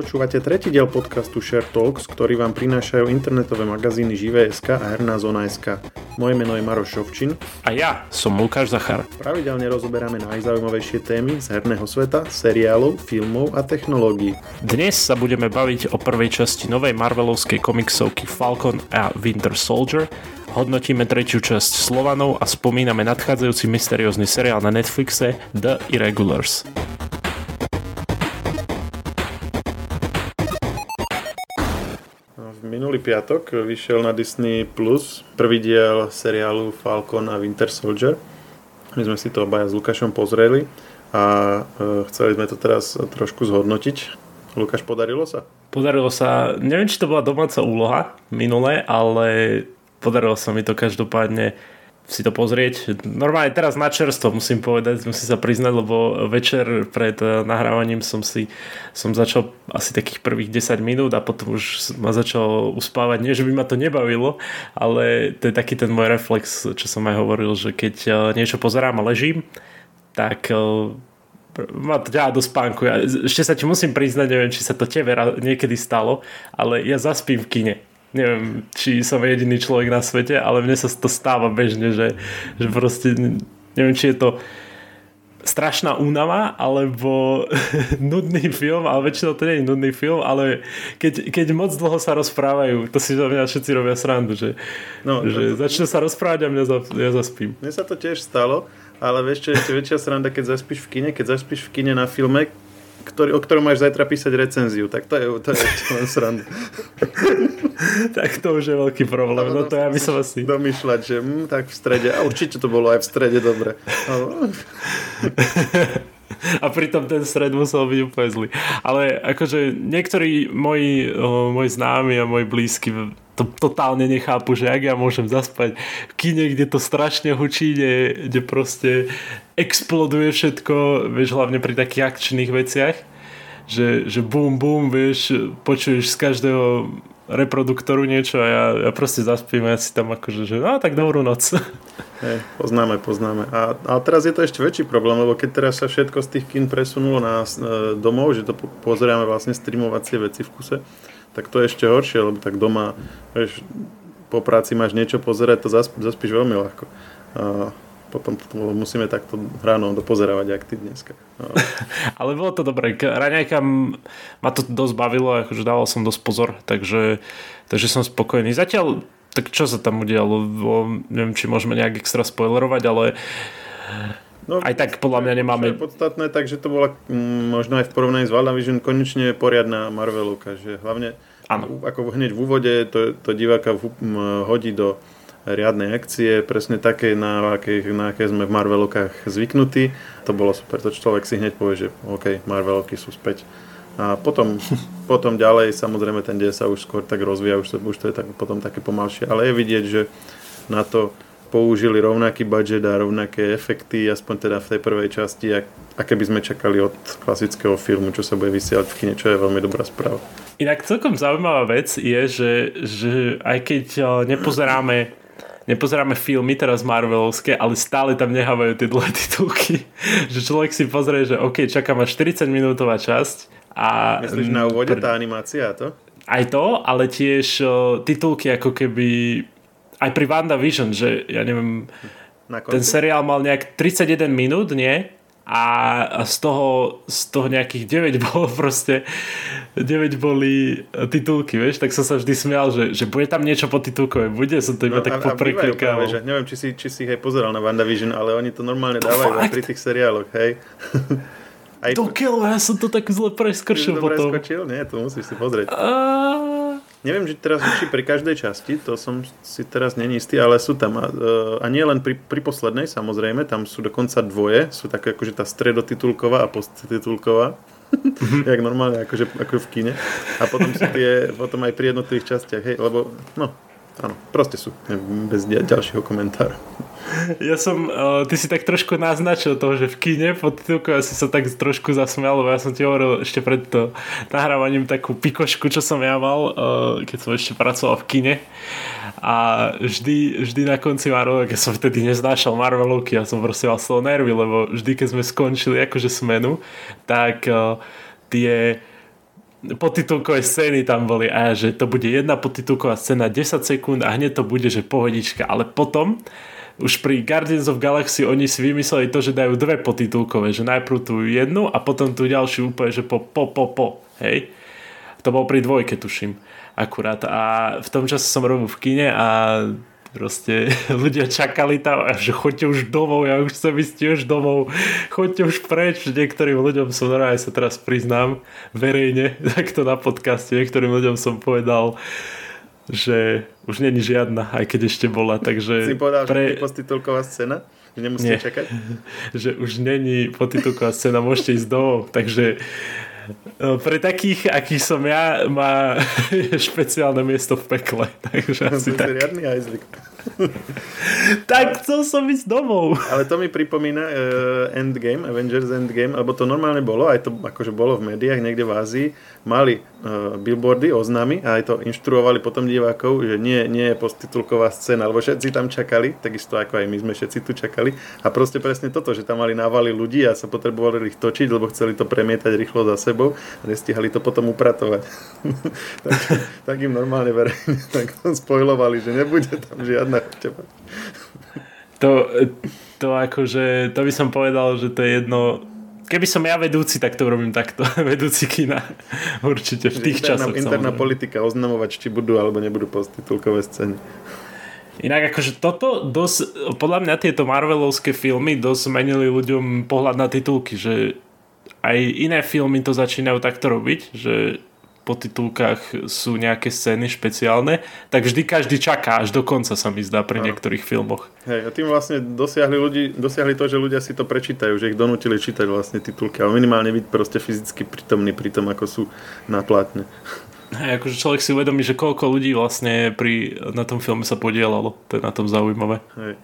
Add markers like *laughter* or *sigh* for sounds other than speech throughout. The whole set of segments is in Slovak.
Počúvate tretí diel podcastu Share Talks, ktorý vám prinášajú internetové magazíny Živé.sk a Herná zona.sk. Moje meno je Maroš Šovčin. A ja som Lukáš Zachar. Pravidelne rozoberáme najzaujímavejšie témy z herného sveta, seriálov, filmov a technológií. Dnes sa budeme baviť o prvej časti novej Marvelovskej komiksovky Falcon a Winter Soldier, hodnotíme tretiu časť Slovanov a spomíname nadchádzajúci mysteriózny seriál na Netflixe The Irregulars. Minulý piatok vyšiel na Disney Plus prvý diel seriálu Falcon a Winter Soldier. My sme si to obaja s Lukášom pozreli a e, chceli sme to teraz trošku zhodnotiť. Lukáš, podarilo sa? Podarilo sa, neviem, či to bola domáca úloha minulé, ale podarilo sa mi to každopádne si to pozrieť. Normálne teraz na čerstvo musím povedať, musím sa priznať, lebo večer pred eh, nahrávaním som si som začal asi takých prvých 10 minút a potom už ma začal uspávať. Nie, že by ma to nebavilo, ale to je taký ten môj reflex, čo som aj hovoril, že keď eh, niečo pozerám a ležím, tak eh, ma to ťa do spánku. Ja ešte sa ti musím priznať, neviem, či sa to tebe niekedy stalo, ale ja zaspím v kine neviem, či som jediný človek na svete, ale mne sa to stáva bežne, že, že proste neviem, či je to strašná únava alebo *laughs* nudný film, ale väčšinou to nie je nudný film, ale keď, keď moc dlho sa rozprávajú, to si za mňa všetci robia srandu, že, no, že no, začne sa rozprávať a mňa za, ja zaspím. Mne sa to tiež stalo, ale vieš čo, ešte väčšia sranda, keď zaspíš v kine, keď zaspíš v kine na filme, ktorý, o ktorom máš zajtra písať recenziu, tak to je, to je *laughs* len sranda. *laughs* tak to už je veľký problém, no, no to ja by som asi... Domýšľať, že hm, tak v strede, a určite to bolo aj v strede dobre. *laughs* a pritom ten stred musel byť úplne zlý. Ale akože niektorí moji, o, moji známi a moji blízky to totálne nechápu, že ak ja môžem zaspať v kine, kde to strašne hučí, kde, kde proste exploduje všetko, vieš, hlavne pri takých akčných veciach, že, že bum bum, vieš, počuješ z každého reproduktoru niečo a ja, ja proste zaspím a ja si tam akože, že no tak dobrú noc. *laughs* Hey, poznáme, poznáme. A, a teraz je to ešte väčší problém, lebo keď teraz sa všetko z tých kin presunulo na e, domov, že to pozeráme vlastne streamovacie veci v kuse, tak to je ešte horšie, lebo tak doma, vieš, po práci máš niečo pozerať, to zasp- zaspíš veľmi ľahko. A potom to musíme takto ráno dopozerávať, jak ty dneska. No. *laughs* Ale bolo to dobré. Raňajka ma to dosť bavilo, akože dával som dosť pozor, takže, takže som spokojný. Zatiaľ, tak čo sa tam udialo? Neviem, či môžeme nejak extra spoilerovať, ale No, aj tak podľa mňa nemáme... Je podstatné, takže to bola mm, možno aj v porovnaní s WandaVision konečne poriadna Marvelovka, že hlavne ano. ako hneď v úvode to, to diváka hodí do riadnej akcie, presne také, na aké, na aké sme v Marvelovkách zvyknutí. To bolo super, to človek si hneď povie, že OK, Marvelovky sú späť. A potom, *laughs* potom ďalej, samozrejme ten dej sa už skôr tak rozvíja, už to, už to je tak, potom také pomalšie, ale je vidieť, že na to použili rovnaký budget a rovnaké efekty, aspoň teda v tej prvej časti, aké by sme čakali od klasického filmu, čo sa bude vysielať v kine, čo je veľmi dobrá správa. Inak celkom zaujímavá vec je, že, že aj keď eh, nepozeráme nepozeráme filmy teraz Marvelovské, ale stále tam nehávajú tie dlhé titulky. *laughs* že človek si pozrie, že OK, čaká ma 40 minútová časť. A, Myslíš na úvode tá animácia to? Aj to, ale tiež uh, titulky ako keby aj pri WandaVision, že ja neviem, ten seriál mal nejak 31 minút, nie? A z toho, z toho nejakých 9 *laughs* bolo proste 9 boli titulky, vieš, tak som sa vždy smial, že, že bude tam niečo po titulkové, bude, som to iba no, tak popreklikal. Neviem, či si, či si ich aj pozeral na WandaVision, ale oni to normálne dávajú fakt? pri tých seriáloch, hej. *laughs* Aj... Kill, ja som to tak zle preskršil potom. Preskočil? Nie, to musíš si pozrieť. A... Neviem, že teraz či pri každej časti, to som si teraz není istý, ale sú tam. A, a nie len pri, pri poslednej, samozrejme, tam sú dokonca dvoje. Sú také akože tá stredotitulková a posttitulková. Mm-hmm. *laughs* jak normálne, akože, ako v kine. A potom sú tie, potom aj pri jednotlivých častiach, hej, lebo, no, áno, proste sú, bez ďalšieho komentára. Ja som, uh, ty si tak trošku naznačil toho, že v kine po titulku ja sa tak trošku zasmial, lebo ja som ti hovoril ešte pred to nahrávaním takú pikošku, čo som ja mal, uh, keď som ešte pracoval v kine. A vždy, vždy na konci Marvelovky, ja som vtedy neznášal Marvelovky, ja som proste mal slovo nervy, lebo vždy, keď sme skončili akože smenu, tak uh, tie potitulkové scény tam boli a že to bude jedna potitulková scéna 10 sekúnd a hneď to bude, že pohodička. Ale potom už pri Guardians of Galaxy oni si vymysleli to, že dajú dve potitulkové, že najprv tú jednu a potom tú ďalšiu úplne, že po, po, po, po, hej. To bol pri dvojke, tuším, akurát. A v tom čase som robil v kine a proste *laughs* ľudia čakali tam že choďte už domov, ja už chcem ísť tiež domov, choďte už preč. Niektorým ľuďom som normálne sa teraz priznám verejne, *laughs* takto na podcaste, niektorým ľuďom som povedal, že už není žiadna, aj keď ešte bola, takže... Si povedal, pre... že postitulková scéna? Že nemusíte Nie. čakať? *laughs* že už není potitulková scéna, môžete ísť domov, takže pre takých, aký som ja, má *laughs* špeciálne miesto v pekle. Takže asi tak. riadny ajzlik. Tak chcel som ísť domov. Ale to mi pripomína uh, Endgame, Avengers Endgame, alebo to normálne bolo, aj to akože bolo v médiách niekde v Ázii, mali uh, billboardy, oznámy a aj to inštruovali potom divákov, že nie, nie je postitulková scéna, lebo všetci tam čakali, takisto ako aj my sme všetci tu čakali a proste presne toto, že tam mali návali ľudí a sa potrebovali ich točiť, lebo chceli to premietať rýchlo za sebou a nestihali to potom upratovať. *laughs* tak, tak im normálne verejne *laughs* tak spojlovali, že nebude tam žiadna teba. To, to akože, to by som povedal, že to je jedno Keby som ja vedúci, tak to robím takto. *laughs* vedúci kina. Určite v tých interná, časoch. Interná samozrejme. politika oznamovať, či budú alebo nebudú postitulkové scény. Inak akože toto dosť, podľa mňa tieto Marvelovské filmy dosť zmenili ľuďom pohľad na titulky, že aj iné filmy to začínajú takto robiť, že po titulkách sú nejaké scény špeciálne, tak vždy každý čaká až do konca sa mi zdá pri no. niektorých filmoch. Hej, a tým vlastne dosiahli, ľudí, dosiahli to, že ľudia si to prečítajú, že ich donútili čítať vlastne titulky, ale minimálne byť proste fyzicky prítomný pri tom, ako sú na plátne. Hej, akože človek si uvedomí, že koľko ľudí vlastne pri, na tom filme sa podielalo. To je na tom zaujímavé. Hej.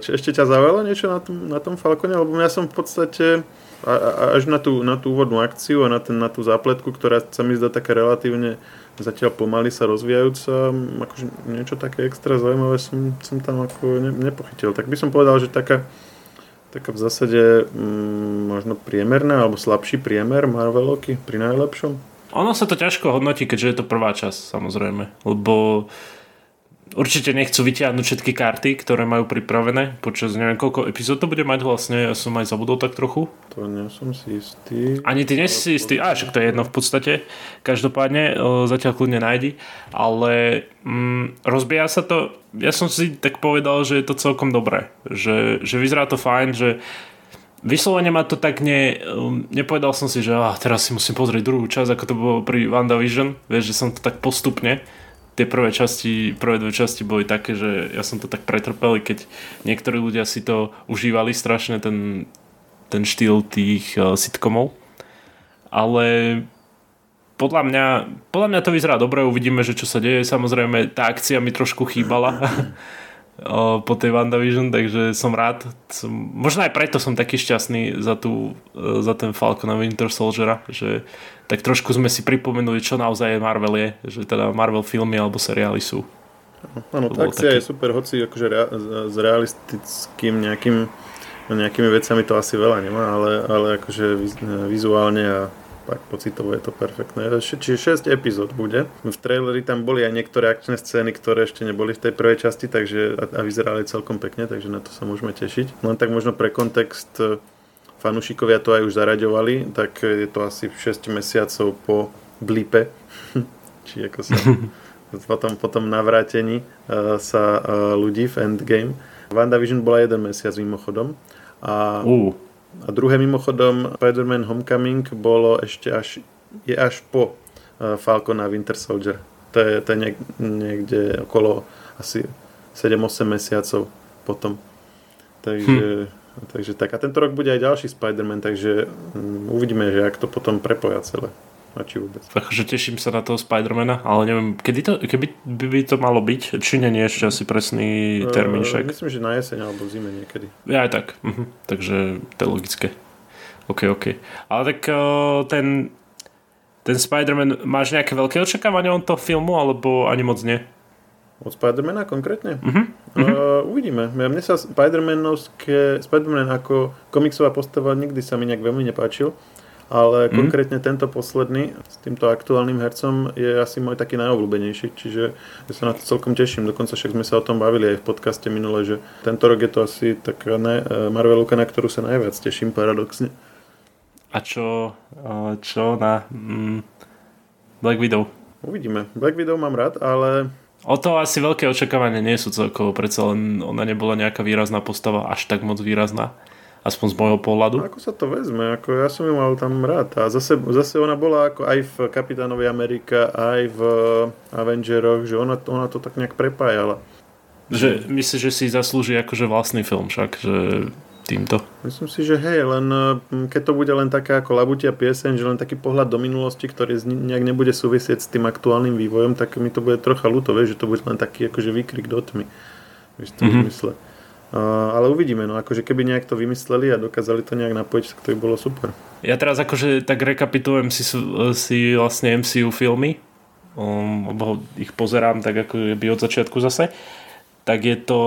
Či ešte ťa zaujalo niečo na tom, na tom Falcone? Lebo ja som v podstate a, a až na tú, na tú úvodnú akciu a na, ten, na tú zápletku, ktorá sa mi zdá taká relatívne zatiaľ pomaly sa rozvíjajúca, akože niečo také extra zaujímavé som, som tam ako ne, nepochytil. Tak by som povedal, že taká, taká v zásade mm, možno priemerná alebo slabší priemer Marveloky pri najlepšom. Ono sa to ťažko hodnotí, keďže je to prvá časť samozrejme, lebo Určite nechcú vyťahnuť všetky karty, ktoré majú pripravené počas neviem koľko epizód to bude mať vlastne, ja som aj zabudol tak trochu. To nie som si istý. Ani ty nie si istý, a však to je jedno v podstate. Každopádne, zatiaľ kľudne nájdi. Ale mm, rozbieha sa to, ja som si tak povedal, že je to celkom dobré. Že, že vyzerá to fajn, že Vyslovene ma to tak ne, um, nepovedal som si, že ah, teraz si musím pozrieť druhú časť, ako to bolo pri WandaVision, vieš, že som to tak postupne tie prvé časti, prvé dve časti boli také, že ja som to tak pretrpel, keď niektorí ľudia si to užívali strašne, ten, ten štýl tých uh, sitcomov. Ale podľa mňa, podľa mňa to vyzerá dobre, uvidíme, že čo sa deje. Samozrejme, tá akcia mi trošku chýbala *laughs* po tej WandaVision, takže som rád. Som, možno aj preto som taký šťastný za, tú, e, za ten Falcon a Winter Soldiera, že tak trošku sme si pripomenuli, čo naozaj je Marvel je, že teda Marvel filmy alebo seriály sú. Áno, tá akcia taký... je super, hoci akože rea- s realistickým nejakým, nejakými vecami to asi veľa nemá, ale, ale akože vizuálne a tak pocitovo je to perfektné. Čiže 6 epizód bude. V traileri tam boli aj niektoré akčné scény, ktoré ešte neboli v tej prvej časti, takže a, a vyzerali celkom pekne, takže na to sa môžeme tešiť. Len tak možno pre kontext e, fanúšikovia to aj už zaraďovali, tak je to asi 6 mesiacov po blipe, *laughs* či ako sa *laughs* potom, potom navrátení uh, sa uh, ľudí v Endgame. WandaVision bola jeden mesiac mimochodom. A uh. A druhé mimochodom, Spider-Man Homecoming bolo ešte až, je až po uh, Falcon a Winter Soldier. To je, to je niek- niekde okolo asi 7-8 mesiacov potom. Takže, hm. takže tak. A tento rok bude aj ďalší Spider-Man, takže um, uvidíme, že ak to potom prepoja celé a či vôbec. Takže teším sa na toho Spidermana, ale neviem, kedy to, keby by to malo byť, či nie, nie ešte asi presný termín však. Uh, myslím, že na jeseň alebo v zime niekedy. Ja aj tak, uh-huh. takže to je logické. OK, OK. Ale tak uh, ten, ten Spider-Man, máš nejaké veľké očakávania od toho filmu, alebo ani moc nie? Od Spidermana konkrétne? Uh-huh. Uh, uvidíme. Mne sa Spider-Manovské, Spider-Man ako komiksová postava nikdy sa mi nejak veľmi nepáčil ale mm. konkrétne tento posledný s týmto aktuálnym hercom je asi môj taký najobľúbenejší, čiže ja sa na to celkom teším. Dokonca však sme sa o tom bavili aj v podcaste minule, že tento rok je to asi taká ne, Marvelovka, na ktorú sa najviac teším paradoxne. A čo, čo na mm, Black Widow? Uvidíme. Black Widow mám rád, ale O to asi veľké očakávania nie sú celkovo, predsa len ona nebola nejaká výrazná postava, až tak moc výrazná aspoň z môjho pohľadu. Ako sa to vezme? Ako ja som ju mal tam rád. A zase, zase ona bola ako aj v Kapitánovi Amerika, aj v Avengeroch, že ona, ona to tak nejak prepájala. Že myslíš, že si zaslúži akože vlastný film však, že týmto? Myslím si, že hej, len mm, keď to bude len taká ako labutia pieseň, že len taký pohľad do minulosti, ktorý nejak nebude súvisieť s tým aktuálnym vývojom, tak mi to bude trocha ľúto, vieš, že to bude len taký akože výkrik do tmy. Vieš, to mm-hmm. Uh, ale uvidíme, no akože keby nejak to vymysleli a dokázali to nejak napojiť, tak to by bolo super. Ja teraz akože tak rekapitulujem si, si vlastne MCU filmy, um, ich pozerám tak ako by od začiatku zase, tak je to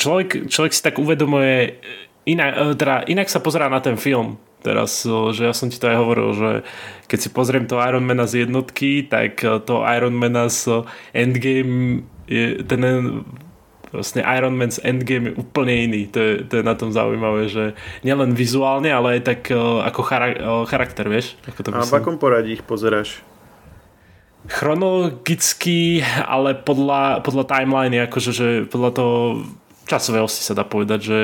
človek, človek si tak uvedomuje inak, e, teda inak sa pozerá na ten film teraz, že ja som ti to aj hovoril, že keď si pozriem to Ironmana z jednotky, tak to Ironmana z Endgame je ten vlastne Iron Man's Endgame je úplne iný. To je, to je na tom zaujímavé, že nielen vizuálne, ale aj tak uh, ako uh, charakter, vieš? Ako to A v akom poradí ich pozeráš? Chronologicky, ale podľa, podľa timeline, akože že podľa toho časového si sa dá povedať, že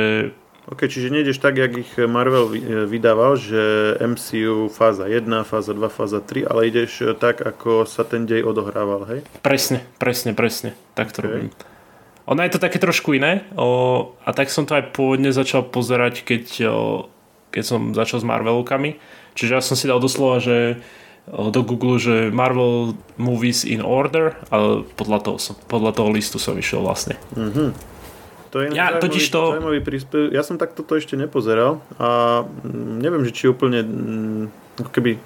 OK, čiže nejdeš tak, jak ich Marvel vydával, že MCU fáza 1, fáza 2, fáza 3, ale ideš tak, ako sa ten dej odohrával, hej? Presne, presne, presne. Tak to okay. robím. Ono je to také trošku iné o, a tak som to aj pôvodne začal pozerať, keď, o, keď som začal s Marvelkami. Čiže ja som si dal doslova, že o, do Google, že Marvel Movies in Order a podľa toho, som, podľa toho listu som išiel vlastne. Mm-hmm. To je ja, zaujímavý, to... zaujímavý príspev. Ja som takto to ešte nepozeral a mm, neviem, že či úplne mm, ako keby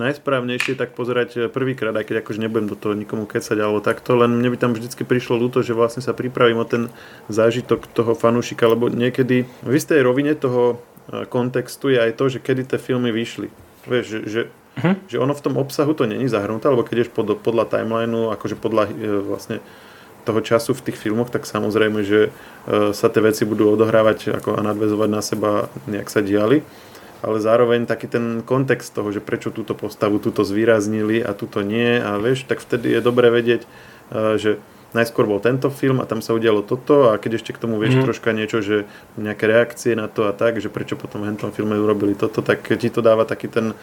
najsprávnejšie tak pozerať prvýkrát, aj keď akože nebudem do toho nikomu kecať alebo takto, len mne by tam vždycky prišlo ľúto, že vlastne sa pripravím o ten zážitok toho fanúšika, lebo niekedy v istej rovine toho e, kontextu je aj to, že kedy tie filmy vyšli. Vieš, že, že, uh-huh. že ono v tom obsahu to není zahrnuté, alebo keď ješ pod, podľa timelineu, akože podľa e, vlastne toho času v tých filmoch, tak samozrejme, že e, sa tie veci budú odohrávať ako a nadvezovať na seba, nejak sa diali. Ale zároveň taký ten kontext toho, že prečo túto postavu túto zvýraznili a túto nie a vieš, tak vtedy je dobre vedieť, e, že najskôr bol tento film a tam sa udialo toto a keď ešte k tomu vieš mm. troška niečo, že nejaké reakcie na to a tak, že prečo potom v tom filme urobili toto, tak ti to dáva taký ten,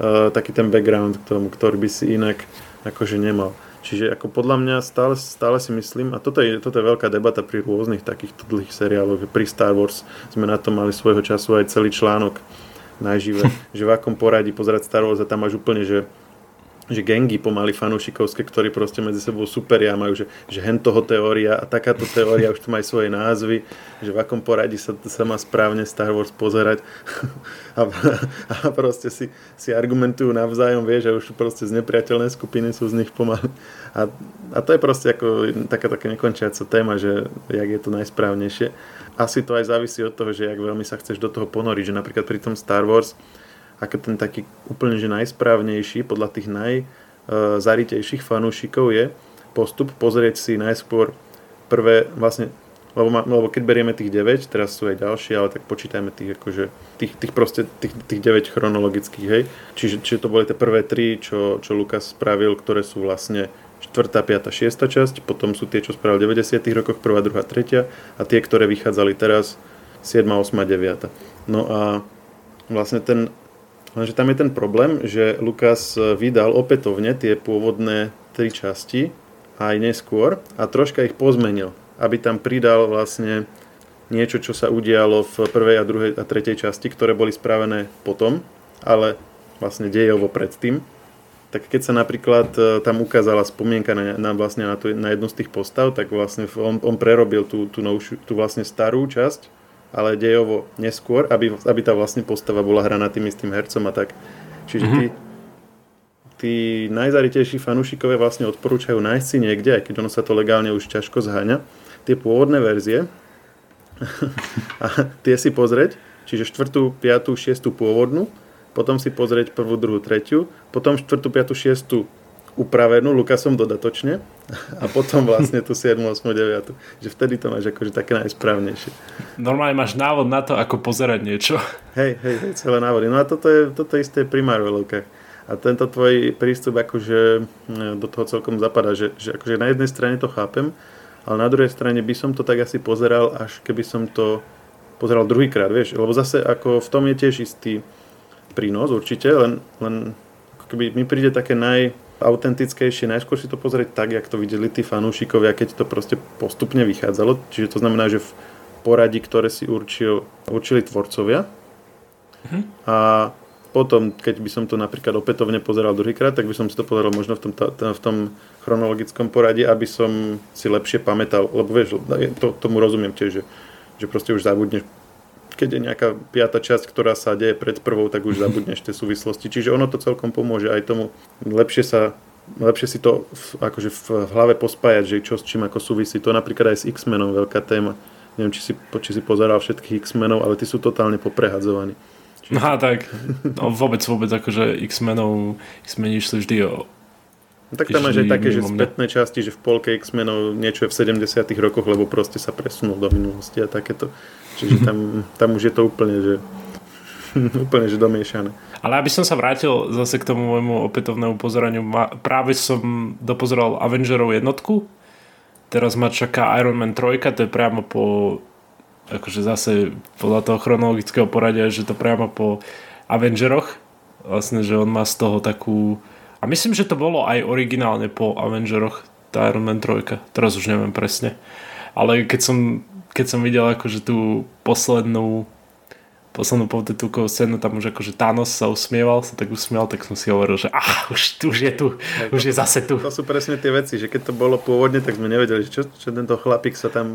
uh, taký ten background k tomu, ktorý by si inak akože nemal. Čiže ako podľa mňa stále, stále si myslím, a toto je, toto je veľká debata pri rôznych takýchto dlhých seriáloch, pri Star Wars sme na to mali svojho času aj celý článok najžive, že v akom poradí pozerať Star Wars a tam máš úplne, že že gengy pomaly fanúšikovské, ktorí proste medzi sebou superia, majú, že, že hen toho teória a takáto teória už tu majú svoje názvy, že v akom poradí sa, sa má správne Star Wars pozerať *laughs* a, a proste si, si argumentujú navzájom, vieš, že už proste z nepriateľné skupiny sú z nich pomaly. A, a to je proste ako taká, taká nekončiaca téma, že jak je to najsprávnejšie. Asi to aj závisí od toho, že jak veľmi sa chceš do toho ponoriť, že napríklad pri tom Star Wars ako ten taký úplne že najsprávnejší podľa tých najzaritejších fanúšikov je postup pozrieť si najskôr prvé vlastne lebo, ma, lebo keď berieme tých 9, teraz sú aj ďalšie, ale tak počítajme tých, akože, tých, tých, proste, tých, tých 9 chronologických, hej. Čiže, čiže to boli tie prvé 3, čo, čo Lukas spravil, ktoré sú vlastne 4., 5., 6. časť, potom sú tie, čo spravil v 90. rokoch, 1., 2., 3. a tie, ktoré vychádzali teraz 7., 8., 9. No a vlastne ten Lenže tam je ten problém, že Lukas vydal opätovne tie pôvodné tri časti aj neskôr a troška ich pozmenil, aby tam pridal vlastne niečo, čo sa udialo v prvej a druhej a tretej časti, ktoré boli spravené potom, ale vlastne dejovo predtým. Tak keď sa napríklad e, tam ukázala spomienka na, na, vlastne na, tú, na jednu z tých postav, tak vlastne on, on prerobil tú, tú, novšiu, tú vlastne starú časť ale dejovo neskôr, aby, aby tá vlastne postava bola hraná tým istým hercom a tak. Čiže mm-hmm. tí, tí najzaritejší fanúšikovia vlastne odporúčajú nájsť si niekde, aj keď ono sa to legálne už ťažko zháňa, tie pôvodné verzie *laughs* a tie si pozrieť, čiže štvrtú, piatú, šiestú pôvodnú potom si pozrieť prvú, druhú, tretiu, potom štvrtú, piatu, šiestu upravenú Lukasom dodatočne *laughs* a potom vlastne tú 7, 8, 9. Že vtedy to máš akože také najsprávnejšie. Normálne máš návod na to, ako pozerať niečo. Hej, hej, hej celé návody. No a toto je, toto isté pri Marvelovkách. A tento tvoj prístup akože e, do toho celkom zapadá, že, že akože na jednej strane to chápem, ale na druhej strane by som to tak asi pozeral, až keby som to pozeral druhýkrát, vieš, lebo zase ako v tom je tiež istý prínos určite, len, len keby mi príde také naj, autentickejšie, najskôr si to pozrieť tak, jak to videli tí fanúšikovia, keď to proste postupne vychádzalo. Čiže to znamená, že v poradí, ktoré si určil, určili tvorcovia. Mhm. A potom, keď by som to napríklad opätovne pozeral druhýkrát, tak by som si to pozeral možno v tom, v tom chronologickom poradí, aby som si lepšie pamätal, lebo vieš, to, tomu rozumiem tiež, že, že proste už zabudneš keď je nejaká piata časť, ktorá sa deje pred prvou, tak už zabudneš tie súvislosti. Čiže ono to celkom pomôže aj tomu lepšie sa lepšie si to v, akože v hlave pospájať, že čo s čím ako súvisí. To napríklad aj s X-menom veľká téma. Neviem, či si, či si pozeral všetkých X-menov, ale tí sú totálne poprehadzovaní. Čiže... No tak, no vôbec, vôbec akože X-menov, X-meni išli vždy o No, tak tam máš aj také, že spätné časti, že v polke X-menov niečo je v 70 rokoch, lebo proste sa presunul do minulosti a takéto. Čiže tam, tam už je to úplne, že *laughs* úplne, že domiešané. Ale aby som sa vrátil zase k tomu môjmu opätovnému pozoraniu, práve som dopozeral Avengerov jednotku, teraz ma čaká Iron Man 3, to je priamo po akože zase podľa toho chronologického poradia, že to priamo po Avengeroch, vlastne, že on má z toho takú a myslím, že to bolo aj originálne po Avengeroch, tá Iron Man 3. Teraz už neviem presne. Ale keď som, keď som videl akože tú poslednú poslednú povtetúkovú scénu, tam už akože Thanos sa usmieval, sa tak usmial, tak som si hovoril, že ah, už, už je tu, už je zase tu. To sú presne tie veci, že keď to bolo pôvodne, tak sme nevedeli, čo, čo tento chlapík sa tam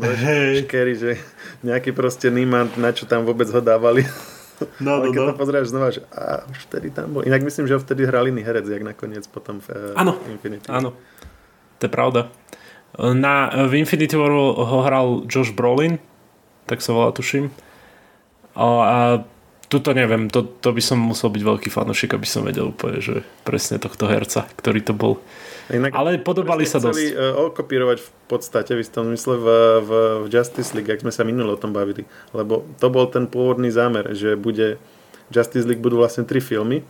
škerí, že nejaký proste nímant, na čo tam vôbec ho dávali. *laughs* No, Ale no, keď no. to pozrieš znova, že a už vtedy tam bol. Inak myslím, že ho vtedy hral iný herec, jak nakoniec potom v ano, Infinity. Áno, to je pravda. Na, v Infinity War ho hral Josh Brolin, tak sa volá, tuším. A, a tuto neviem, to, to by som musel byť veľký fanúšik, aby som vedel úplne, že presne tohto herca, ktorý to bol. Inak Ale podobali sa dosť. Uh, okopírovať v podstate v istom zmysle v, v, v Justice League, ak sme sa minule o tom bavili. Lebo to bol ten pôvodný zámer, že bude Justice League budú vlastne tri filmy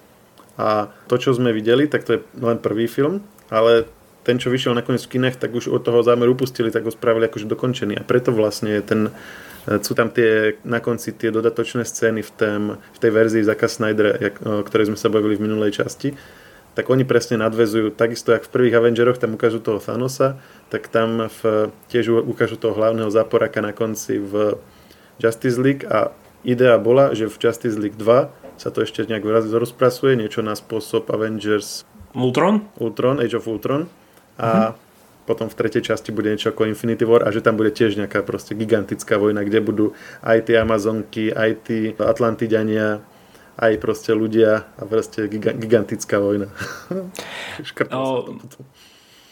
a to, čo sme videli, tak to je len prvý film, ale ten, čo vyšiel nakoniec v kinech, tak už od toho zámeru upustili, tak ho spravili akože dokončený. A preto vlastne ten, e, sú tam tie, na konci tie dodatočné scény v, tém, v tej verzii Zaka Snydera, o ktorej sme sa bavili v minulej časti, tak oni presne nadvezujú, takisto jak v prvých Avengeroch tam ukážu toho Thanosa, tak tam v, tiež ukážu toho hlavného záporaka na konci v Justice League a idea bola, že v Justice League 2 sa to ešte nejak rozpracuje, niečo na spôsob Avengers Ultron? Ultron, Age of Ultron a mm-hmm. potom v tretej časti bude niečo ako Infinity War a že tam bude tiež nejaká proste gigantická vojna, kde budú aj tie Amazonky, aj tí Atlantidania, aj proste ľudia a proste gigantická vojna. *laughs* o,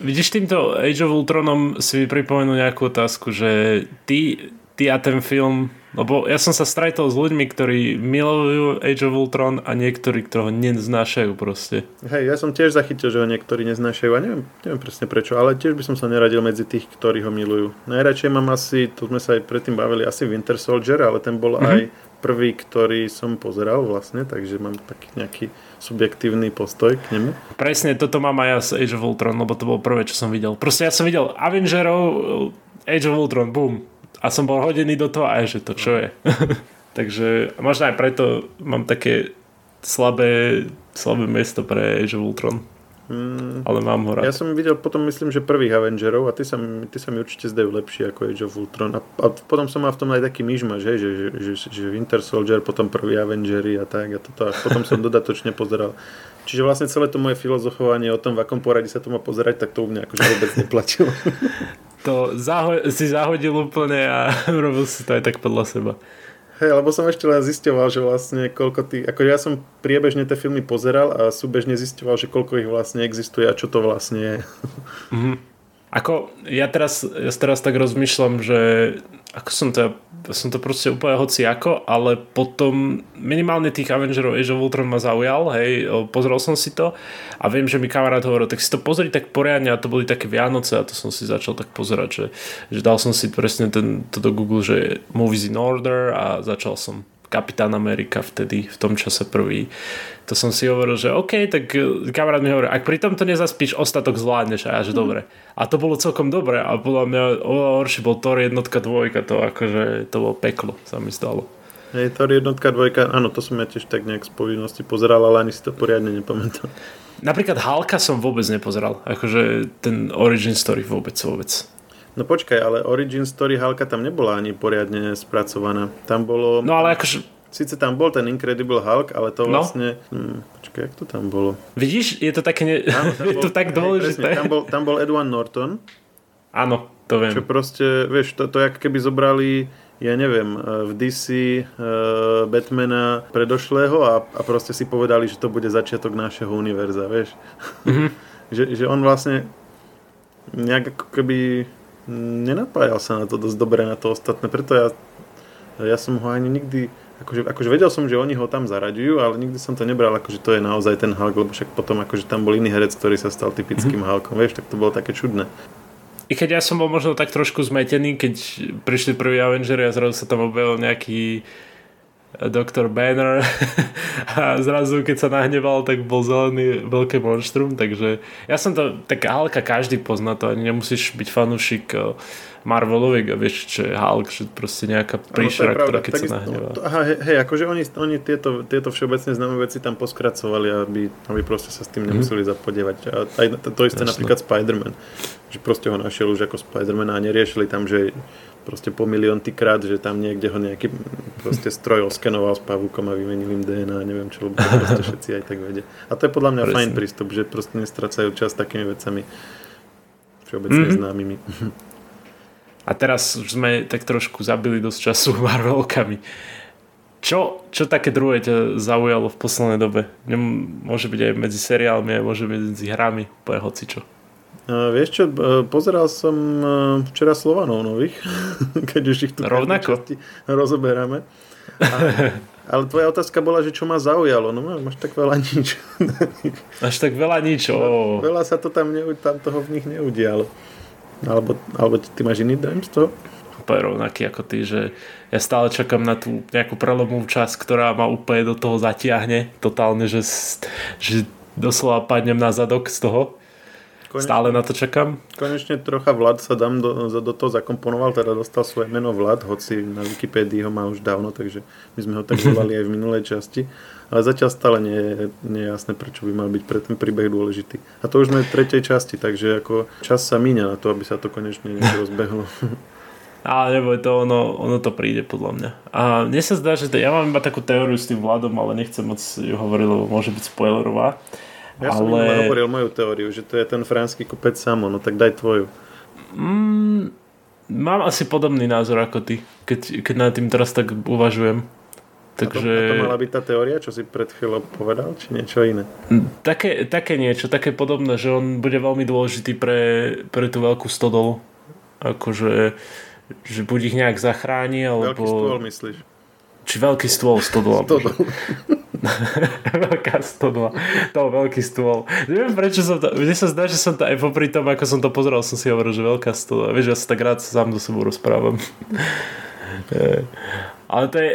vidíš týmto Age of Ultronom si pripomenú nejakú otázku, že ty, ty a ten film lebo ja som sa stretol s ľuďmi, ktorí milujú Age of Ultron a niektorí, ktorí ho neznášajú proste. Hej, ja som tiež zachytil, že ho niektorí neznášajú a neviem, neviem presne prečo, ale tiež by som sa neradil medzi tých, ktorí ho milujú. Najradšej mám asi, to sme sa aj predtým bavili, asi Winter Soldier, ale ten bol mm-hmm. aj prvý, ktorý som pozeral vlastne, takže mám taký nejaký subjektívny postoj k nemu. Presne, toto mám aj ja z Age of Ultron, lebo to bolo prvé, čo som videl. Proste ja som videl Avengerov, Age of Ultron, boom a som bol hodený do toho aj, že to čo je. *laughs* Takže možno aj preto mám také slabé, slabé miesto pre Age of Ultron. Mm, ale mám ho rád. Ja som videl potom, myslím, že prvých Avengerov a ty sa, ty sa mi určite zdajú lepšie ako Age of Ultron. A, a potom som mal v tom aj taký myšmaž, že, že, že, že Winter Soldier, potom prvý Avengery a tak. A, toto, a potom som *laughs* dodatočne pozeral. Čiže vlastne celé to moje filozofovanie o tom, v akom poradí sa to má pozerať, tak to u mňa akože vôbec neplatilo. *laughs* to zaho- si zahodil úplne a *laughs* robil si to aj tak podľa seba. Hej, lebo som ešte len zistoval, že vlastne koľko tých, ako ja som priebežne tie filmy pozeral a súbežne zistoval, že koľko ich vlastne existuje a čo to vlastne je. Mm-hmm. Ako, ja teraz, ja teraz tak rozmýšľam, že ako som to, som to proste úplne hoci ako, ale potom minimálne tých Avengerov Age of Ultron ma zaujal, hej, pozrel som si to a viem, že mi kamarát hovoril, tak si to pozri tak poriadne a to boli také Vianoce a to som si začal tak pozerať, že, že dal som si presne ten, to do Google, že Movies in Order a začal som Kapitán Amerika vtedy, v tom čase prvý. To som si hovoril, že OK, tak e, kamarát mi hovorí, ak pri tomto nezaspíš, ostatok zvládneš a ja, že mm. dobre. A to bolo celkom dobre a podľa mňa oveľa horšie bol Thor jednotka, dvojka, to akože to bolo peklo, sa mi stalo. Hej, Thor jednotka, dvojka, áno, to som ja tiež tak nejak z povinnosti pozeral, ale ani si to poriadne nepamätám. Napríklad Halka som vôbec nepozeral, akože ten origin story vôbec, vôbec. No počkaj, ale Origin Story Halka tam nebola ani poriadne spracovaná. Tam bolo... No ale akože... Sice tam bol ten Incredible Hulk, ale to no. vlastne... Hm, počkaj, jak to tam bolo? Vidíš, je to také... Ne... Áno, *laughs* je bol, to tak dôležité. tam, bol, tam bol Edward Norton. Áno, to viem. Čo proste, vieš, to, to jak keby zobrali ja neviem, v DC uh, Batmana predošlého a, a proste si povedali, že to bude začiatok našeho univerza, vieš. Mm-hmm. *laughs* že, že on vlastne nejak keby nenapájal sa na to dosť dobre, na to ostatné, preto ja, ja som ho ani nikdy, akože, akože vedel som, že oni ho tam zaraďujú, ale nikdy som to nebral, akože to je naozaj ten Hulk, lebo však potom akože tam bol iný herec, ktorý sa stal typickým mm-hmm. Hulkom, vieš, tak to bolo také čudné. I keď ja som bol možno tak trošku zmetený, keď prišli prví Avengers a zrazu sa tam objavil nejaký Dr. Banner *laughs* a zrazu keď sa nahneval, tak bol zelený veľké monštrum, takže ja som to, tak Hulka každý pozná to, ani nemusíš byť fanúšik eh, Marveloviek a vieš, čo je Hulk, že proste nejaká príšera, no, ktorá keď tak sa nahnevala. To, aha, hej, hej, akože oni, oni tieto, tieto všeobecne známe veci tam poskracovali, aby, aby proste sa s tým mhm. nemuseli mm-hmm. zapodievať. A aj to, to isté Jasne. napríklad Spider-Man, že proste ho našiel už ako Spider-Man a neriešili tam, že proste po miliónty krát, že tam niekde ho nejaký proste stroj oskenoval s pavúkom a vymenil im DNA, neviem čo, lebo to proste *laughs* všetci aj tak vedia. A to je podľa mňa Presne. fajn prístup, že proste nestracajú čas takými vecami všeobecne mm-hmm. známymi. A teraz už sme tak trošku zabili dosť času *laughs* Marvelkami. Čo, čo také druhé ťa zaujalo v poslednej dobe? Môže byť aj medzi seriálmi, môže byť medzi hrami, poje hocičo. Vieš čo, pozeral som uh, včera Slovanov nových, *laughs* keď už ich tu Rovnako. rozoberáme. A, *laughs* ale tvoja otázka bola, že čo ma zaujalo. No máš tak veľa nič. *laughs* Až tak veľa nič. Oh. Veľa sa to tam, ne, tam toho v nich neudialo. Alebo, alebo ty máš iný dojem z toho? Úplne rovnaký ako ty, že ja stále čakám na tú nejakú prelomovú časť, ktorá ma úplne do toho zatiahne. Totálne, že, že doslova padnem na zadok z toho Konečne, Stále na to čakám. Konečne trocha Vlad sa dám do, do toho zakomponoval, teda dostal svoje meno Vlad, hoci na Wikipédii ho má už dávno, takže my sme ho tak *laughs* volali aj v minulej časti. Ale zatiaľ stále nie je, nie je jasné, prečo by mal byť pre ten príbeh dôležitý. A to už sme v tretej časti, takže ako čas sa míňa na to, aby sa to konečne *laughs* rozbehlo. Ale neboj to, ono, ono to príde podľa mňa. A mne sa zdá, že to, ja mám iba takú teóriu s tým Vladom, ale nechcem moc ju hovoriť, lebo môže byť spoilerová. Ja ale... som hovoril moju teóriu, že to je ten franský kupec samo, no tak daj tvoju. Mm, mám asi podobný názor ako ty, keď, keď nad tým teraz tak uvažujem. Takže... A, to, a to mala byť tá teória, čo si pred chvíľou povedal, či niečo iné? Mm, také, také niečo, také podobné, že on bude veľmi dôležitý pre, pre tú veľkú stodolu. Akože že buď ich nejak zachráni, alebo... Veľký stôl myslíš? Či veľký stôl, stodola. Stodol. *laughs* Veľká stodola. To veľký stôl. Neviem prečo som to... Mne sa zdá, že som to aj popri tom, ako som to pozeral, som si hovoril, že veľká stodola. Vieš, ja sa tak rád sám do sebou rozprávam. *laughs* Ale to je,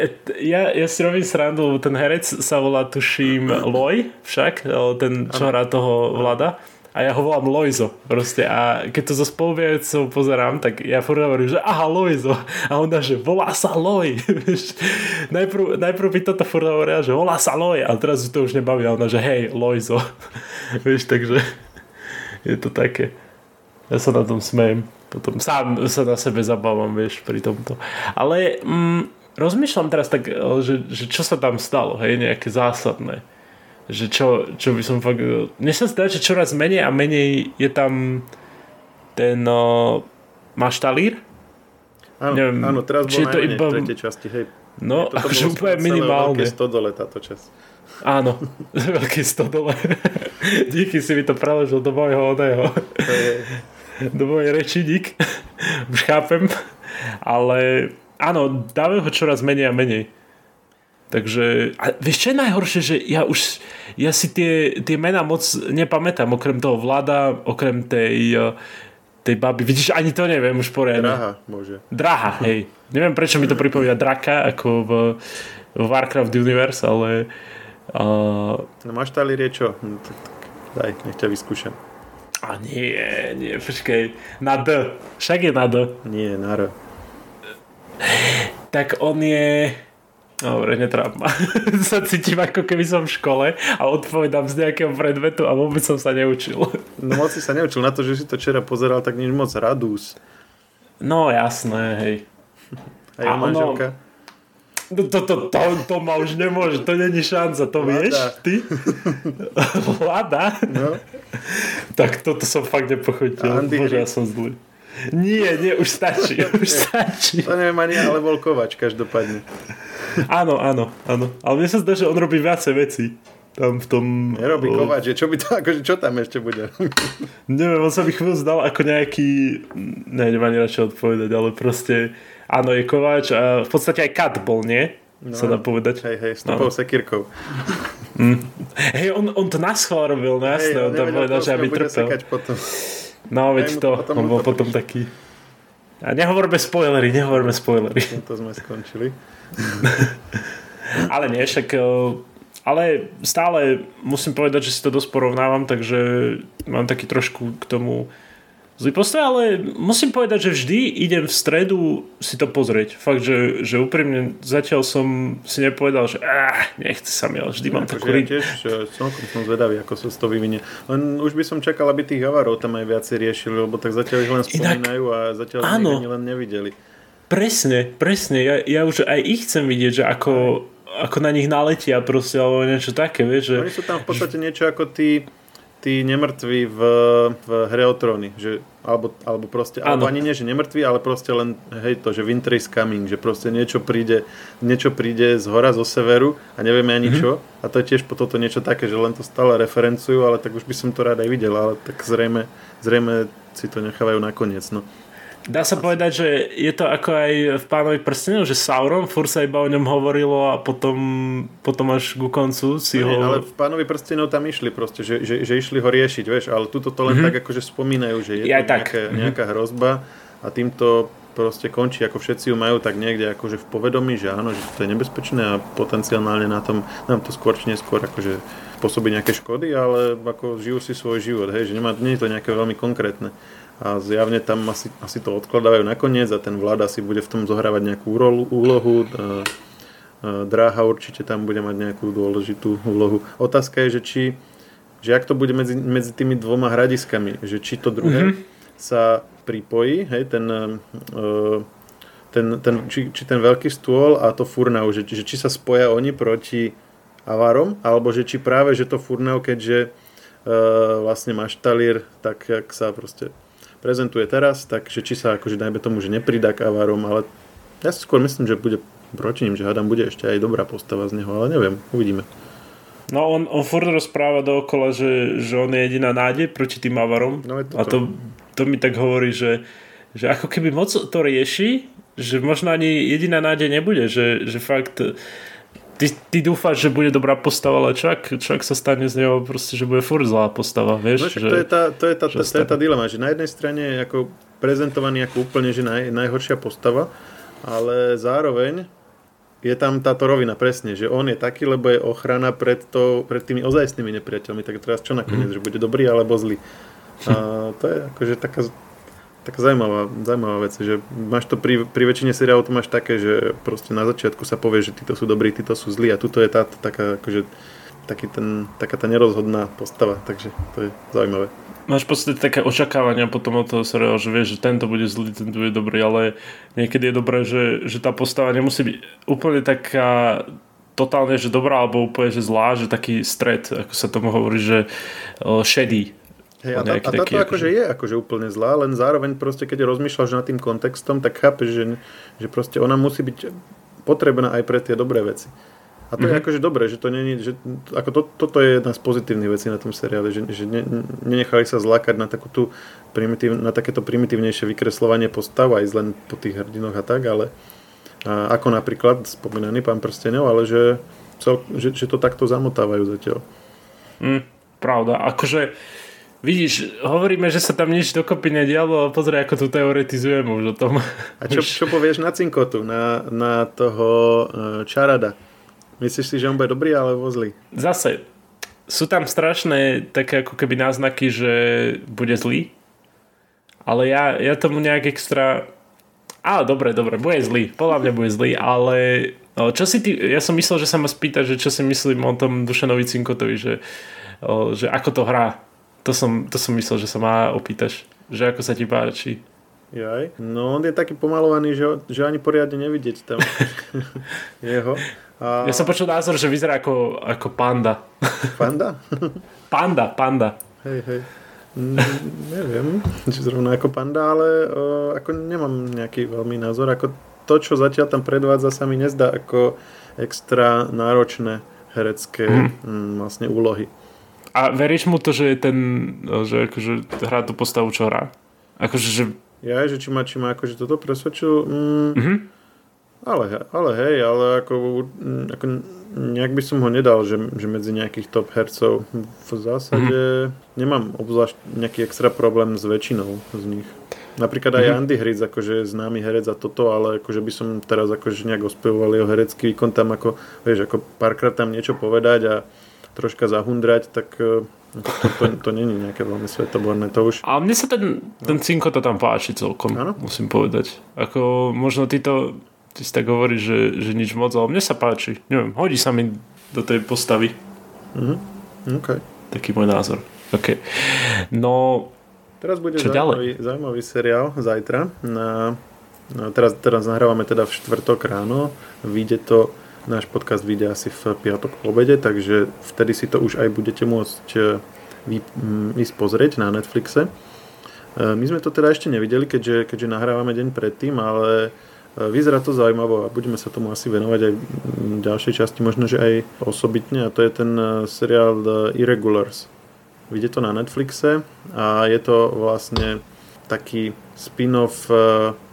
ja, ja si robím srandu, lebo ten herec sa volá, tuším, Loy však, ten, čo hrá toho vlada a ja ho volám Loizo proste. A keď to so spolubiajúcou pozerám, tak ja furt hovorím, že aha Loizo. A on dá, že volá sa Loj. Najprv, najprv by toto furt hovoria, že volá sa Loj. A teraz to už nebaví, ona, že hej Loizo. *laughs* Vieš, takže je to také. Ja sa na tom smejem. Potom sám sa na sebe zabávam, vieš, pri tomto. Ale mm, rozmýšľam teraz tak, že, že čo sa tam stalo, hej, nejaké zásadné že čo, čo by som fakt... Mne sa zdá, že čoraz menej a menej je tam ten uh, maštalír. Áno, Neviem, áno teraz bol to iba... v tretej časti, hej. No, akože úplne minimálne. Veľké stodole táto časť. Áno, *laughs* veľké stodole. *laughs* Díky si mi to preložil do mojho oného. *laughs* do môj rečník. Už chápem. Ale áno, dávajú ho čoraz menej a menej. Takže, a vieš čo je najhoršie, že ja už, ja si tie, tie mená moc nepamätám, okrem toho vláda, okrem tej, tej baby, vidíš, ani to neviem už poriadne. Draha, môže. Draha, hej. Neviem, prečo mi to pripomína Draka, ako v, v Warcraft Universe, ale... Uh... No máš tali riečo? No, tak, tak, daj, nech ťa vyskúšam. A nie, nie, počkej. Na D. Však je na D. Nie, na R. Tak on je... Dobre, netráp ma. *laughs* sa cítim ako keby som v škole a odpovedám z nejakého predmetu a vôbec som sa neučil. no moc si sa neučil. Na to, že si to včera pozeral, tak nič moc radús. No jasné, hej. A jeho manželka? No to, to, to, to ma už nemôže, to není šanca, to Vláda. vieš ty? *laughs* Vláda? No. Tak toto som fakt nepochotil. Bože, ja som zlý. Nie, nie, už stačí, *laughs* už stačí. To neviem ani, ale bol Kovač každopádne. áno, áno, áno. Ale mne sa zdá, že on robí viacej veci. Tam v tom... Nerobí o... Kovač, čo, by to, akože, čo tam ešte bude? Neviem, on sa mi chvíľu zdal ako nejaký... Ne, nemá ani radšej odpovedať, ale proste... Áno, je Kovač a v podstate aj Kat bol, nie? No, sa dá povedať. Hej, hej, s tou sekírkou. Mm. Hej, on, on to nás robil, no jasné, hej, on tam povedal, že aby trpel. Potom. No, veď to, on bol potom taký... A nehovorme spoilery, nehovorme spoilery. To sme skončili. ale nie, však... Eh, ale stále musím povedať, že si to dosť porovnávam, takže mám taký trošku k tomu zlý postoj, ale musím povedať, že vždy idem v stredu si to pozrieť. Fakt, že, že úprimne zatiaľ som si nepovedal, že ah, nechce sa mi, ale vždy mám takú... Ja tiež celkom som zvedavý, ako sa to vyvinie. Len už by som čakal, aby tých avarov tam aj viacej riešili, lebo tak zatiaľ ich len spomínajú a zatiaľ áno, ich len nevideli. Presne, presne. Ja, ja už aj ich chcem vidieť, že ako, ako na nich naletia proste, alebo niečo také, vieš. Že, Oni sú tam v podstate niečo ako tí tí nemrtví v, v hre o tróny, že, alebo, alebo proste, ano. alebo ani nie, že nemrtví, ale proste len, hej to, že winter is coming, že proste niečo príde, niečo príde z hora, zo severu a nevieme ani mm-hmm. čo a to je tiež po toto niečo také, že len to stále referencujú, ale tak už by som to rád aj videl, ale tak zrejme, zrejme si to nechávajú nakoniec, no. Dá sa povedať, že je to ako aj v Pánovi prstenov, že Sauron, fur sa iba o ňom hovorilo a potom, potom až ku koncu si no, ho... Nie, ale v Pánovi prstenov tam išli proste, že, že, že išli ho riešiť, vieš, ale tuto to len mm-hmm. tak akože spomínajú, že je ja, to tak. Nejaká, mm-hmm. nejaká hrozba a týmto proste končí, ako všetci ju majú tak niekde akože v povedomí, že áno, že to je nebezpečné a potenciálne na tom, nám to skôr či neskôr akože spôsobí nejaké škody, ale ako žijú si svoj život, hej, že nemá, nie je to nejaké veľmi konkrétne a zjavne tam asi, asi to odkladávajú nakoniec a ten vláda si bude v tom zohrávať nejakú úlohu. Dráha určite tam bude mať nejakú dôležitú úlohu. Otázka je, že či že ak to bude medzi, medzi tými dvoma hradiskami, že či to druhé mm-hmm. sa pripojí, hej, ten, uh, ten, ten, či, či ten veľký stôl a to furnau, že, že či sa spoja oni proti Avarom, alebo že či práve, že to furnau, keďže uh, vlastne maštalír, tak jak sa proste prezentuje teraz, takže či sa akože dajme tomu, že nepridá k Avarom, ale ja si skôr myslím, že bude proti ním, že hádam bude ešte aj dobrá postava z neho, ale neviem, uvidíme. No on, on furt rozpráva dookola, že, že on je jediná nádej proti tým Avarom no, to a to, to mi tak hovorí, že, že ako keby moc to rieši, že možno ani jediná nádej nebude, že, že fakt ty, ty dúfaš, že bude dobrá postava, ale čak, čak sa stane z neho proste, že bude furt zlá postava, vieš? No, že, to, je tá, to, je tá, to, to je tá dilema, že na jednej strane je ako prezentovaný ako úplne že naj, najhoršia postava, ale zároveň je tam táto rovina presne, že on je taký, lebo je ochrana pred, to, pred tými ozajstnými nepriateľmi, tak teraz čo nakoniec, mm. že bude dobrý alebo zlý. A to je akože taká taká zaujímavá, zaujímavá vec, že máš to pri, pri väčšine seriálov to máš také, že proste na začiatku sa povie, že títo sú dobrí, títo sú zlí a tuto je tá taká, akože, taký ten, taká tá nerozhodná postava, takže to je zaujímavé. Máš v podstate také očakávania potom od toho seriálu, že vieš, že tento bude zlý, tento bude dobrý, ale niekedy je dobré, že, že tá postava nemusí byť úplne taká totálne, že dobrá, alebo úplne, že zlá, že taký stred, ako sa tomu hovorí, že šedý, Hej, a, tá, a táto akože je akože úplne zlá, len zároveň proste, keď rozmýšľaš nad tým kontextom, tak chápeš, že, že proste ona musí byť potrebná aj pre tie dobré veci. A to mm-hmm. je mhm. akože dobré, že to není, že ako to, toto je jedna z pozitívnych vecí na tom seriále, že, že ne, nenechali sa zlákať na, takú tú primitív, na takéto primitívnejšie vykreslovanie postav aj len po tých hrdinoch a tak, ale a ako napríklad spomínaný pán Prstenov, ale že, že, že to takto zamotávajú zatiaľ. Mm, pravda, akože Vidíš, hovoríme, že sa tam nič dokopy nedialo a pozri, ako tu teoretizujeme už o tom. A čo, čo povieš na Cinkotu, na, na toho uh, Čarada? Myslíš si, že on bude dobrý alebo zlý? Zase, sú tam strašné také ako keby náznaky, že bude zlý. Ale ja, ja tomu nejak extra... Á, dobre, dobre, bude zlý. Podľa mňa bude zlý, ale no, čo si ty... Ja som myslel, že sa ma spýta, že čo si myslím o tom Dušanovi Cinkotovi, že, že ako to hrá to som, to som myslel, že sa ma opýtaš, že ako sa ti páči. Jaj. No on je taký pomalovaný, že, že ani poriadne nevidieť tam *laughs* jeho. A... Ja som počul názor, že vyzerá ako, ako panda. Panda? *laughs* panda, panda. Hej, hej. Mm, neviem, či zrovna ako panda, ale uh, ako nemám nejaký veľmi názor. Ako to, čo zatiaľ tam predvádza, sa mi nezdá ako extra náročné herecké mm. Mm, vlastne úlohy. A veríš mu to, že je ten, že akože hrá tú postavu, čo hrá? Akože, že... Ja, že či ma, či ma akože toto presvedčil, mm, mm-hmm. ale, ale hej, ale ako, mm, ako nejak by som ho nedal, že, že medzi nejakých top hercov v zásade mm-hmm. nemám obzvlášť nejaký extra problém s väčšinou z nich. Napríklad aj mm-hmm. Andy Hric, akože známy herec a toto, ale akože by som teraz akože nejak ospevoval jeho herecký výkon tam ako, vieš, ako párkrát tam niečo povedať a troška zahundrať, tak e, to, to, to, to není nejaké veľmi svetoborné. To už... A mne sa ten, ten cinko to tam páči celkom, ano? musím povedať. Ako možno ty to, ty si tak hovoríš, že, že nič moc, ale mne sa páči. Neviem, hodí sa mi do tej postavy. Mhm. Okay. Taký môj názor. OK. No, Teraz bude čo zaujímavý, ďalej? zaujímavý seriál zajtra. Na, na, teraz, teraz nahrávame teda v štvrtok ráno. Vyjde to Náš podcast vyjde asi v piatok po obede, takže vtedy si to už aj budete môcť e, vy, ísť pozrieť na Netflixe. E, my sme to teda ešte nevideli, keďže, keďže nahrávame deň predtým, ale e, vyzerá to zaujímavo a budeme sa tomu asi venovať aj v ďalšej časti, možno že aj osobitne a to je ten seriál The Irregulars. Vidie to na Netflixe a je to vlastne taký spin-off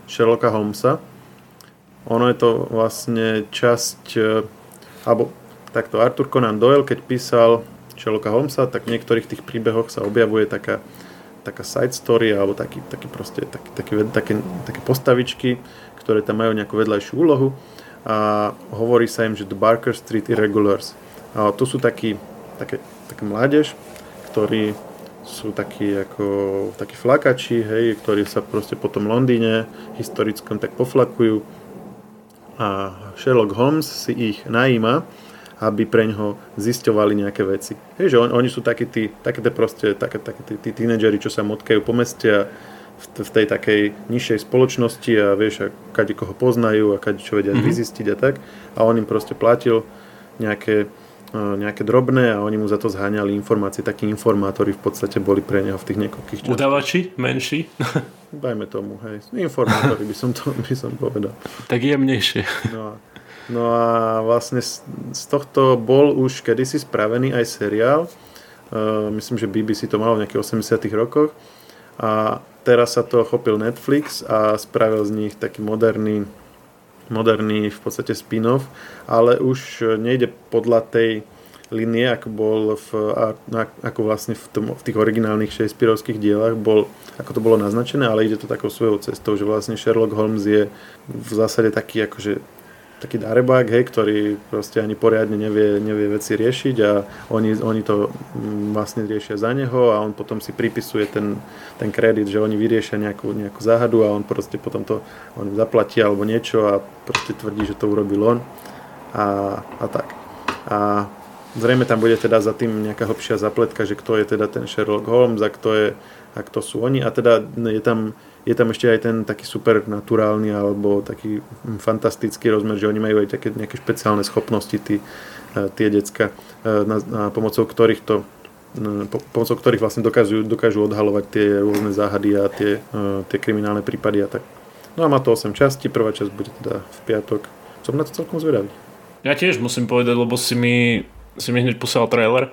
Sherlocka Holmesa, ono je to vlastne časť, e, alebo takto Arthur Conan Doyle, keď písal Sherlocka Holmesa, tak v niektorých tých príbehoch sa objavuje taká, taká side story, alebo taký, taký proste, taký, taký, také, také postavičky, ktoré tam majú nejakú vedľajšiu úlohu a hovorí sa im, že The Barker Street Irregulars. A to sú takí, také, také mládež, ktorí sú takí ako takí flakači, hej, ktorí sa proste po tom Londýne historickom tak poflakujú a Sherlock Holmes si ich najíma, aby pre ňoho zisťovali nejaké veci. Hej, že on, oni sú takí tí, také proste, také, také tí, tí tínedžeri, čo sa motkajú po meste a v, v tej takej nižšej spoločnosti a vieš, a kade koho poznajú a kade čo vedia mm-hmm. vyzistiť a tak. A on im proste platil nejaké, nejaké drobné a oni mu za to zháňali informácie. Takí informátori v podstate boli pre neho v tých niekoľkých časoch. Udavači? Menší? *laughs* dajme tomu, hej, informátori by som to *laughs* by som povedal. Tak jemnejšie. No a, no a vlastne z, z tohto bol už kedysi spravený aj seriál, uh, myslím, že BBC to malo v nejakých 80 rokoch a teraz sa to chopil Netflix a spravil z nich taký moderný moderný v podstate spin-off, ale už nejde podľa tej linie, ako bol v, ako vlastne v, tom, v tých originálnych Shakespeareovských dielach bol, ako to bolo naznačené, ale ide to takou svojou cestou, že vlastne Sherlock Holmes je v zásade taký akože taký darebák, hej, ktorý proste ani poriadne nevie, nevie veci riešiť a oni, oni to mm, vlastne riešia za neho a on potom si pripisuje ten, ten kredit, že oni vyriešia nejakú, nejakú záhadu a on proste potom to on zaplatí alebo niečo a proste tvrdí, že to urobil on a, a tak. A Zrejme tam bude teda za tým nejaká hlbšia zapletka, že kto je teda ten Sherlock Holmes a kto, je, a kto sú oni. A teda je tam, je tam ešte aj ten taký super naturálny alebo taký fantastický rozmer, že oni majú aj také nejaké špeciálne schopnosti tí, e, tie decka, e, na, na pomocou ktorých to e, po, pomocou ktorých vlastne dokážu, dokážu odhalovať tie rôzne záhady a tie, tie kriminálne prípady a tak. No a má to 8 častí, prvá časť bude teda v piatok. Som na to celkom zvedavý. Ja tiež musím povedať, lebo si mi, si mi hneď poslal trailer.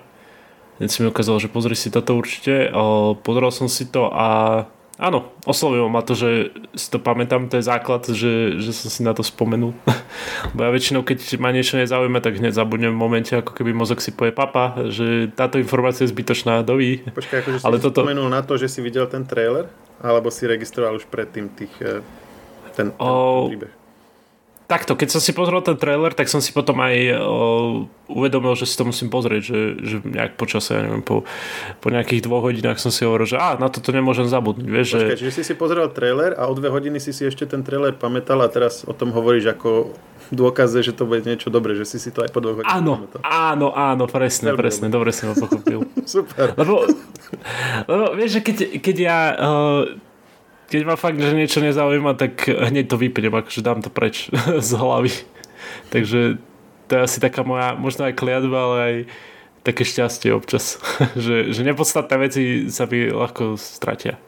Hneď si mi ukázal, že pozri si toto určite. Pozeral som si to a áno, oslovilo ma to, že si to pamätám, to je základ, že, že som si na to spomenul. *laughs* Bo ja väčšinou, keď ma niečo nezaujíma, tak hneď zabudnem v momente, ako keby mozog si povie papa, že táto informácia je zbytočná, doví. Počkaj, akože Ale si toto... spomenul na to, že si videl ten trailer? Alebo si registroval už predtým tých, eh, ten, ten o... príbeh? Takto, keď som si pozrel ten trailer, tak som si potom aj o, uvedomil, že si to musím pozrieť, že, že nejak počase, ja neviem, po, po nejakých dvoch hodinách som si hovoril, že á, na toto nemôžem zabudnúť, vieš, Počkaj, že... čiže si si pozrel trailer a o dve hodiny si si ešte ten trailer pamätal a teraz o tom hovoríš ako dôkaze, že to bude niečo dobré, že si si to aj po dvoch hodinách Áno, pamätal. áno, áno, presne, Veľmi presne, dobre som ho pochopil. *laughs* Super. Lebo, lebo vieš, že keď, keď ja uh, keď ma fakt, že niečo nezaujíma, tak hneď to vypnem, akože dám to preč *laughs* z hlavy. Takže to je asi taká moja, možno aj kliatba, ale aj také šťastie občas, *laughs* že, že nepodstatné veci sa mi ľahko stratia.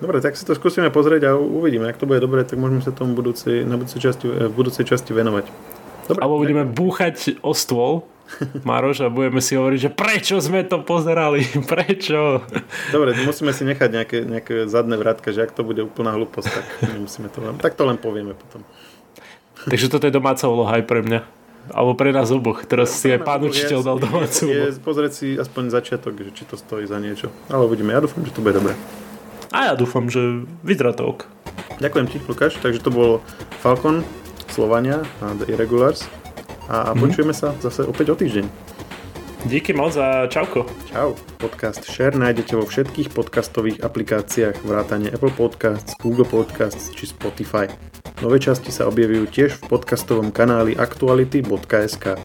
Dobre, tak si to skúsime pozrieť a uvidíme. Ak to bude dobre, tak môžeme sa tomu budúcej, na budúcej časti, v budúcej časti venovať. Dobre, Alebo budeme búchať o stôl Maroš a budeme si hovoriť, že prečo sme to pozerali, *laughs* prečo? Dobre, musíme si nechať nejaké, nejaké zadné vrátka, že ak to bude úplná hlúposť, tak nemusíme to len, tak to len povieme potom. Takže toto je domáca úloha aj pre mňa. Alebo pre nás oboch. Teraz si aj pán učiteľ dal domácu úlohu. pozrieť si aspoň začiatok, že či to stojí za niečo. Ale uvidíme. Ja dúfam, že to bude dobré. A ja dúfam, že vydra to ok. Ďakujem ti, Lukáš. Takže to bolo Falcon, Slovania a The Irregulars a mm-hmm. počujeme sa zase opäť o týždeň. Díky moc a čauko. Čau. Podcast Share nájdete vo všetkých podcastových aplikáciách vrátane Apple Podcasts, Google Podcasts či Spotify. Nové časti sa objavujú tiež v podcastovom kanáli aktuality.sk.